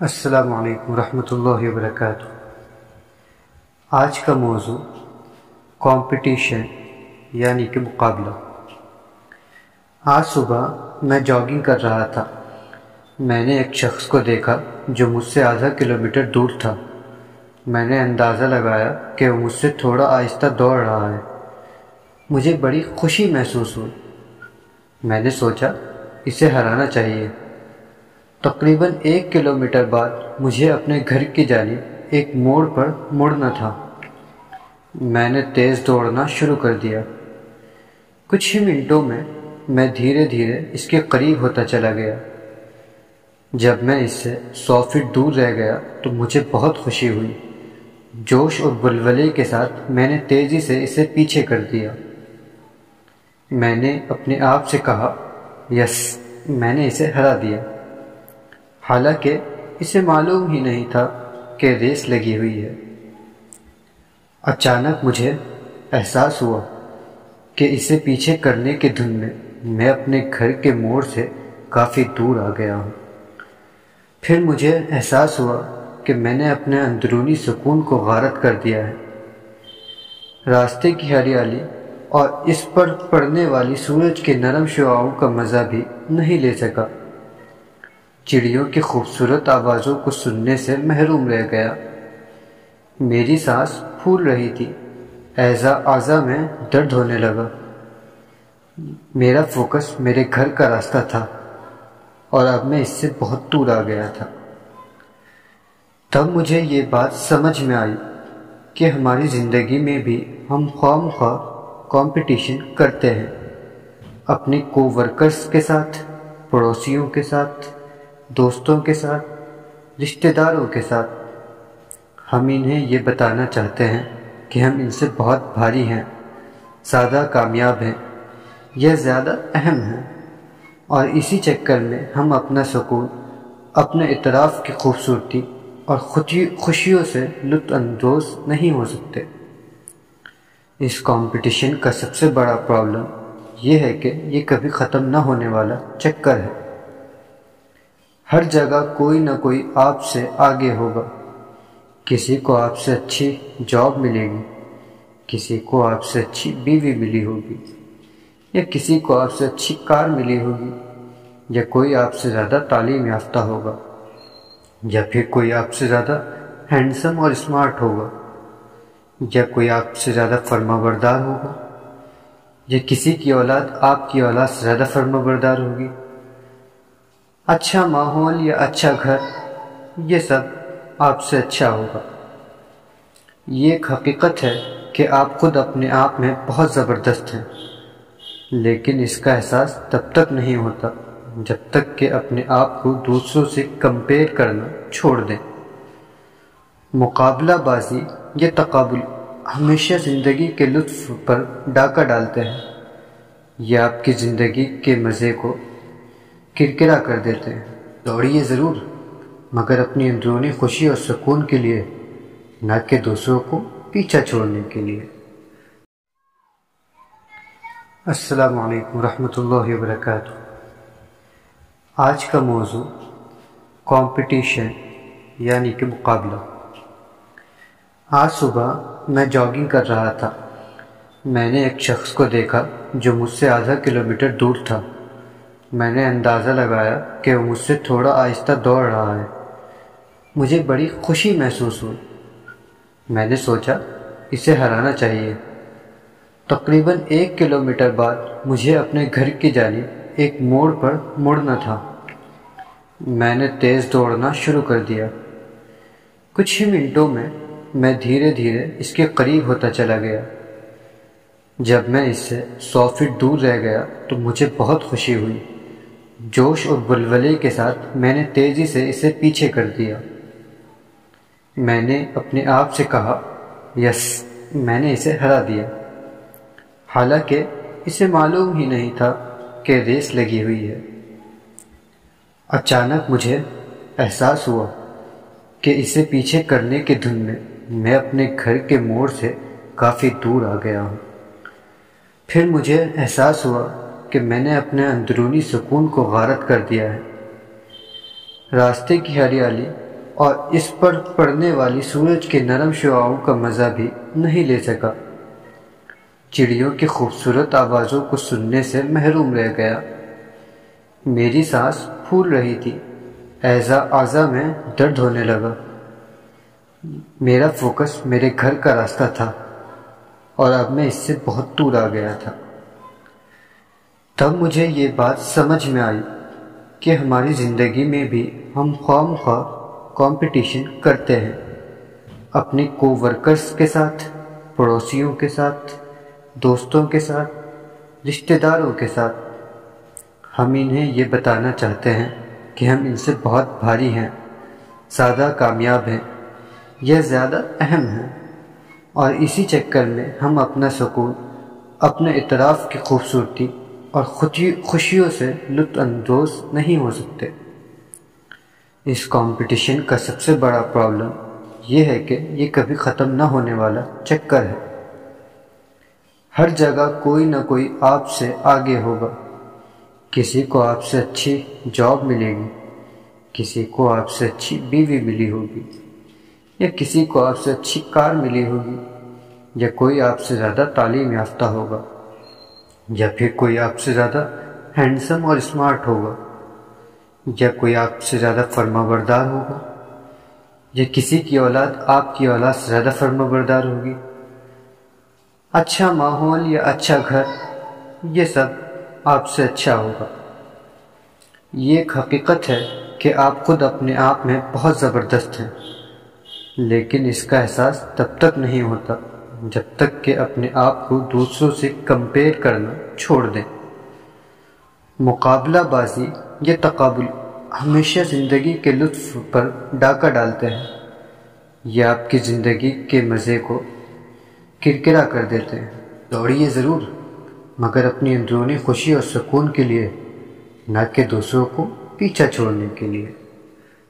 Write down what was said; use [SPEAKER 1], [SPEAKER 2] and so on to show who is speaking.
[SPEAKER 1] السلام علیکم ورحمۃ اللہ وبرکاتہ۔ آج کا موضوع کمپٹیشن یعنی کہ مقابلہ۔ آج صبح میں جاگنگ کر رہا تھا۔ میں نے ایک شخص کو دیکھا جو مجھ سے آدھا کلومیٹر دور تھا۔ میں نے اندازہ لگایا کہ وہ مجھ سے تھوڑا آہستہ دوڑ رہا ہے۔ مجھے بڑی خوشی محسوس ہوئی۔ میں نے سوچا، اسے ہرانا چاہیے۔ تقریباً ایک کلومیٹر بعد مجھے اپنے گھر کی جانب ایک موڑ پر مڑنا تھا۔ میں نے تیز دوڑنا شروع کر دیا۔ کچھ ہی منٹوں میں میں دھیرے دھیرے اس کے قریب ہوتا چلا گیا۔ جب میں اس سے سو فٹ دور رہ گیا تو مجھے بہت خوشی ہوئی۔ جوش اور بلولے کے ساتھ میں نے تیزی سے اسے پیچھے کر دیا۔ میں نے اپنے آپ سے کہا، یس، میں نے اسے ہرا دیا۔ حالانکہ اسے معلوم ہی نہیں تھا کہ ریس لگی ہوئی ہے۔ اچانک مجھے احساس ہوا کہ اسے پیچھے کرنے کے دھن میں میں اپنے گھر کے موڑ سے کافی دور آ گیا ہوں۔ پھر مجھے احساس ہوا کہ میں نے اپنے اندرونی سکون کو غارت کر دیا ہے۔ راستے کی ہریالی اور اس پر پڑنے والی سورج کے نرم شعاؤں کا مزہ بھی نہیں لے سکا۔ چڑیوں کی خوبصورت آوازوں کو سننے سے محروم رہ گیا۔ میری سانس پھول رہی تھی۔ ایزا اعضا میں درد ہونے لگا۔ میرا فوکس میرے گھر کا راستہ تھا اور اب میں اس سے بہت دور آ گیا تھا۔ تب مجھے یہ بات سمجھ میں آئی کہ ہماری زندگی میں بھی ہم خواہ خواہ کمپٹیشن کرتے ہیں۔ اپنے کو ورکرز کے ساتھ، پڑوسیوں کے ساتھ دوستوں کے ساتھ، رشتہ داروں کے ساتھ۔ ہم انہیں یہ بتانا چاہتے ہیں کہ ہم ان سے بہت بھاری ہیں زیادہ کامیاب ہیں یہ زیادہ اہم ہیں۔ اور اسی چکر میں ہم اپنا سکون اپنے اطراف کی خوبصورتی اور خوشیوں سے لطف اندوز نہیں ہو سکتے۔ اس کمپٹیشن کا سب سے بڑا پرابلم یہ ہے کہ یہ کبھی ختم نہ ہونے والا چکر ہے۔ ہر جگہ کوئی نہ کوئی آپ سے آگے ہوگا۔ کسی کو آپ سے اچھی جاب ملے گی، کسی کو آپ سے اچھی بیوی ملی ہوگی، یا کسی کو آپ سے اچھی کار ملی ہوگی، یا کوئی آپ سے زیادہ تعلیم یافتہ ہوگا، یا پھر کوئی آپ سے زیادہ ہینڈسم اور اسمارٹ ہوگا، یا کوئی آپ سے زیادہ فرما بردار ہوگا، یا کسی کی اولاد آپ کی اولاد سے زیادہ فرما بردار ہوگی۔ اچھا ماحول یا اچھا گھر، یہ سب آپ سے اچھا ہوگا۔ یہ ایک حقیقت ہے کہ آپ خود اپنے آپ میں بہت زبردست ہیں، لیکن اس کا احساس تب تک نہیں ہوتا جب تک کہ اپنے آپ کو دوسروں سے کمپیئر کرنا چھوڑ دیں۔ مقابلہ بازی یہ تقابل ہمیشہ زندگی کے لطف پر ڈاکہ ڈالتے ہیں۔ یہ آپ کی زندگی کے مزے کو کرکرا کر دیتے۔ دوڑیے ضرور، مگر اپنی اندرونی خوشی اور سکون کے لیے، نہ کہ دوسروں کو پیچھا چھوڑنے کے لیے۔ السلام علیکم ورحمۃ اللہ وبرکاتہ۔ آج کا موضوع کمپٹیشن یعنی کہ مقابلہ۔ آج صبح میں جاگنگ کر رہا تھا۔ میں نے ایک شخص کو دیکھا جو مجھ سے آدھا کلومیٹر دور تھا۔ میں نے اندازہ لگایا کہ وہ مجھ سے تھوڑا آہستہ دوڑ رہا ہے۔ مجھے بڑی خوشی محسوس ہوئی۔ میں نے سوچا، اسے ہرانا چاہیے۔ تقریباً ایک کلومیٹر بعد مجھے اپنے گھر کی جانب ایک موڑ پر مڑنا تھا۔ میں نے تیز دوڑنا شروع کر دیا۔ کچھ ہی منٹوں میں میں دھیرے دھیرے اس کے قریب ہوتا چلا گیا۔ جب میں اس سے سو فٹ دور رہ گیا تو مجھے بہت خوشی ہوئی۔ جوش اور بلولے کے ساتھ میں نے تیزی سے اسے پیچھے کر دیا۔ میں نے اپنے آپ سے کہا، یس، میں نے اسے ہرا دیا۔ حالانکہ اسے معلوم ہی نہیں تھا کہ ریس لگی ہوئی ہے۔ اچانک مجھے احساس ہوا کہ اسے پیچھے کرنے کے دھن میں میں اپنے گھر کے موڑ سے کافی دور آ گیا ہوں۔ پھر مجھے احساس ہوا کہ میں نے اپنے اندرونی سکون کو غارت کر دیا ہے۔ راستے کی ہریالی اور اس پر پڑنے والی سورج کے نرم شعاؤں کا مزہ بھی نہیں لے سکا۔ چڑیوں کی خوبصورت آوازوں کو سننے سے محروم رہ گیا۔ میری سانس پھول رہی تھی۔ ایزا آزا میں درد ہونے لگا۔ میرا فوکس میرے گھر کا راستہ تھا اور اب میں اس سے بہت دور آ گیا تھا۔ تب مجھے یہ بات سمجھ میں آئی کہ ہماری زندگی میں بھی ہم خواہ مخواہ کمپٹیشن کرتے ہیں۔ اپنے کو ورکرز کے ساتھ، پڑوسیوں کے ساتھ، دوستوں کے ساتھ رشتہ داروں کے ساتھ۔ ہم انہیں یہ بتانا چاہتے ہیں کہ ہم ان سے بہت بھاری ہیں زیادہ کامیاب ہیں یہ زیادہ اہم ہیں۔ اور اسی چکر میں ہم اپنا سکون اپنے اطراف کی خوبصورتی اور خوشیوں سے لطف اندوز نہیں ہو سکتے۔ اس کمپٹیشن کا سب سے بڑا پرابلم یہ ہے کہ یہ کبھی ختم نہ ہونے والا چکر ہے۔ ہر جگہ کوئی نہ کوئی آپ سے آگے ہوگا۔ کسی کو آپ سے اچھی جاب ملے گی، کسی کو آپ سے اچھی بیوی ملی ہوگی، یا کسی کو آپ سے اچھی کار ملی ہوگی، یا کوئی آپ سے زیادہ تعلیم یافتہ ہوگا۔ یا پھر کوئی آپ سے زیادہ ہینڈسم اور اسمارٹ ہوگا، یا کوئی آپ سے زیادہ فرما بردار ہوگا، یا کسی کی اولاد آپ کی اولاد سے زیادہ فرما بردار ہوگی۔ اچھا ماحول یا اچھا گھر، یہ سب آپ سے اچھا ہوگا۔ یہ ایک حقیقت ہے کہ آپ خود اپنے آپ میں بہت زبردست ہیں، لیکن اس کا احساس تب تک نہیں ہوتا۔ جب تک کہ اپنے آپ کو دوسروں سے کمپیئر کرنا چھوڑ دیں۔ مقابلہ بازی یا تقابل ہمیشہ زندگی کے لطف پر ڈاکہ ڈالتے ہیں یہ آپ کی زندگی کے مزے کو کرکرا کر دیتے ہیں۔ دوڑیے ضرور، مگر اپنی اندرونی خوشی اور سکون کے لیے، نہ کہ دوسروں کو پیچھا چھوڑنے کے لیے۔